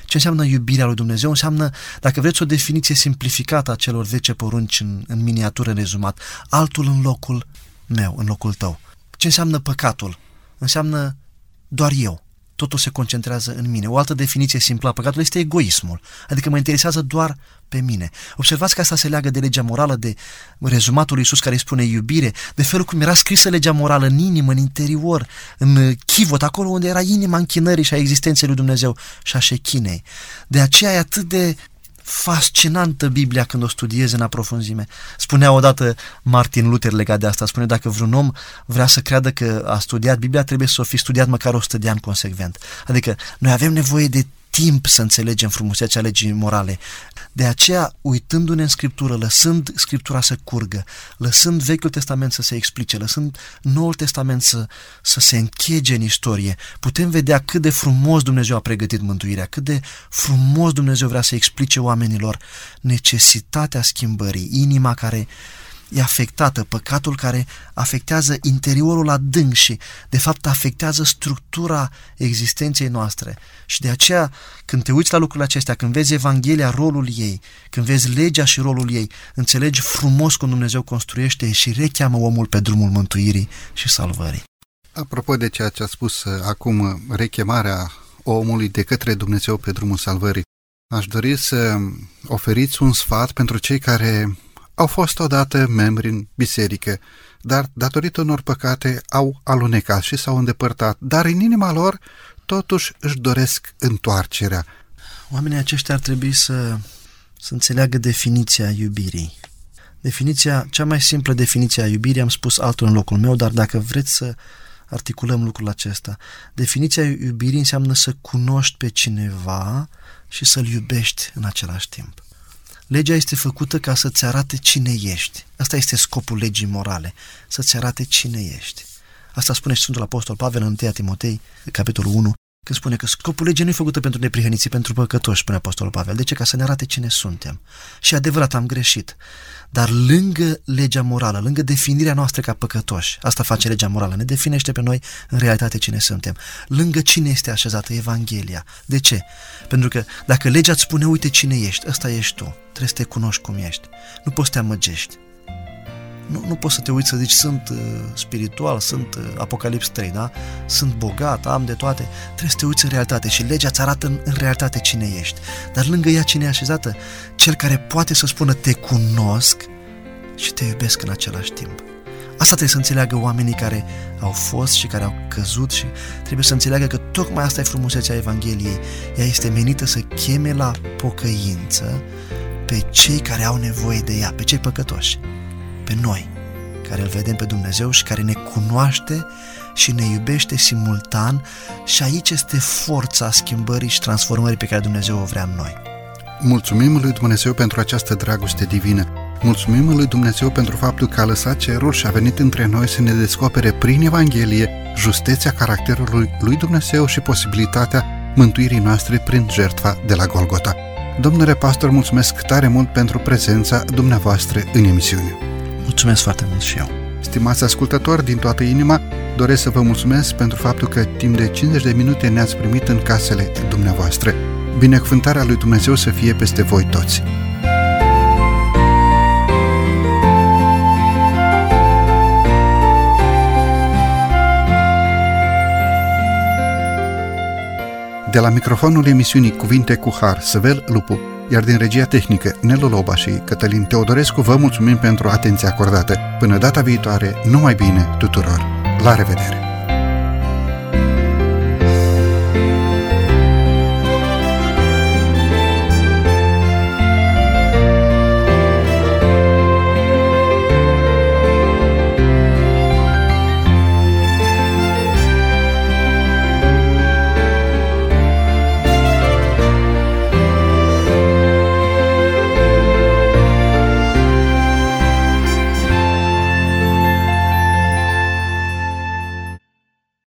Ce înseamnă iubirea lui Dumnezeu? Înseamnă, dacă vreți, o definiție simplificată a celor 10 porunci în, în miniatură, în rezumat. Altul în locul meu, în locul tău. Ce înseamnă păcatul? Înseamnă doar eu totul se concentrează în mine. O altă definiție simplă a păcatului este egoismul, adică mă interesează doar pe mine. Observați că asta se leagă de legea morală, de rezumatul lui Iisus care îi spune iubire, de felul cum era scrisă legea morală în inimă, în interior, în chivot, acolo unde era inima închinării și a existenței lui Dumnezeu și a șechinei. De aceea e atât de fascinantă Biblia când o studiezi în aprofunzime. Spunea odată Martin Luther legat de asta, spune dacă vreun om vrea să creadă că a studiat Biblia, trebuie să o fi studiat măcar 100 de ani consecvent. Adică noi avem nevoie de timp să înțelegem frumusețea legii morale. De aceea, uitându-ne în Scriptură, lăsând Scriptura să curgă, lăsând Vechiul Testament să se explice, lăsând Noul Testament să, să se închege în istorie, putem vedea cât de frumos Dumnezeu a pregătit mântuirea, cât de frumos Dumnezeu vrea să explice oamenilor necesitatea schimbării, inima care e afectată, păcatul care afectează interiorul adânc și, de fapt, afectează structura existenței noastre. Și de aceea, când te uiți la lucrurile acestea, când vezi Evanghelia, rolul ei, când vezi legea și rolul ei, înțelegi frumos cum Dumnezeu construiește și recheamă omul pe drumul mântuirii și salvării. Apropo de ceea ce a spus uh, acum, rechemarea omului de către Dumnezeu pe drumul salvării, aș dori să oferiți un sfat pentru cei care au fost odată membri în biserică, dar datorită unor păcate au alunecat și s-au îndepărtat, dar în inima lor totuși își doresc întoarcerea. Oamenii aceștia ar trebui să, să înțeleagă definiția iubirii. Definiția, cea mai simplă definiție a iubirii, am spus altul în locul meu, dar dacă vreți să articulăm lucrul acesta, definiția iubirii înseamnă să cunoști pe cineva și să-l iubești în același timp. Legea este făcută ca să-ți arate cine ești. Asta este scopul legii morale, să-ți arate cine ești. Asta spune și Sfântul Apostol Pavel în 1 Timotei, capitolul 1, când spune că scopul legii nu e făcută pentru neprihăniții, pentru păcătoși, spune Apostolul Pavel. De ce? Ca să ne arate cine suntem. Și adevărat, am greșit. Dar lângă legea morală, lângă definirea noastră ca păcătoși, asta face legea morală, ne definește pe noi în realitate cine suntem. Lângă cine este așezată Evanghelia. De ce? Pentru că dacă legea îți spune, uite cine ești, ăsta ești tu, trebuie să te cunoști cum ești. Nu poți să te amăgești. Nu, nu poți să te uiți să zici sunt uh, spiritual, sunt uh, Apocalips 3, da? Sunt bogat, am de toate. Trebuie să te uiți în realitate și legea îți arată în, în realitate cine ești. Dar lângă ea cine e așezată? Cel care poate să spună te cunosc și te iubesc în același timp. Asta trebuie să înțeleagă oamenii care au fost și care au căzut și trebuie să înțeleagă că tocmai asta e frumusețea Evangheliei. Ea este menită să cheme la pocăință pe cei care au nevoie de ea, pe cei păcătoși pe noi, care îl vedem pe Dumnezeu și care ne cunoaște și ne iubește simultan și aici este forța schimbării și transformării pe care Dumnezeu o vrea în noi. Mulțumim lui Dumnezeu pentru această dragoste divină. Mulțumim lui Dumnezeu pentru faptul că a lăsat cerul și a venit între noi să ne descopere prin Evanghelie justeția caracterului lui Dumnezeu și posibilitatea mântuirii noastre prin jertfa de la Golgota. Domnule pastor, mulțumesc tare mult pentru prezența dumneavoastră în emisiune mulțumesc foarte mult și eu. Stimați ascultători, din toată inima, doresc să vă mulțumesc pentru faptul că timp de 50 de minute ne-ați primit în casele dumneavoastră. Binecuvântarea lui Dumnezeu să fie peste voi toți! De la microfonul emisiunii Cuvinte cu Har, Săvel Lupu, iar din regia tehnică Nelu Loba și Cătălin Teodorescu vă mulțumim pentru atenția acordată. Până data viitoare, numai bine tuturor! La revedere!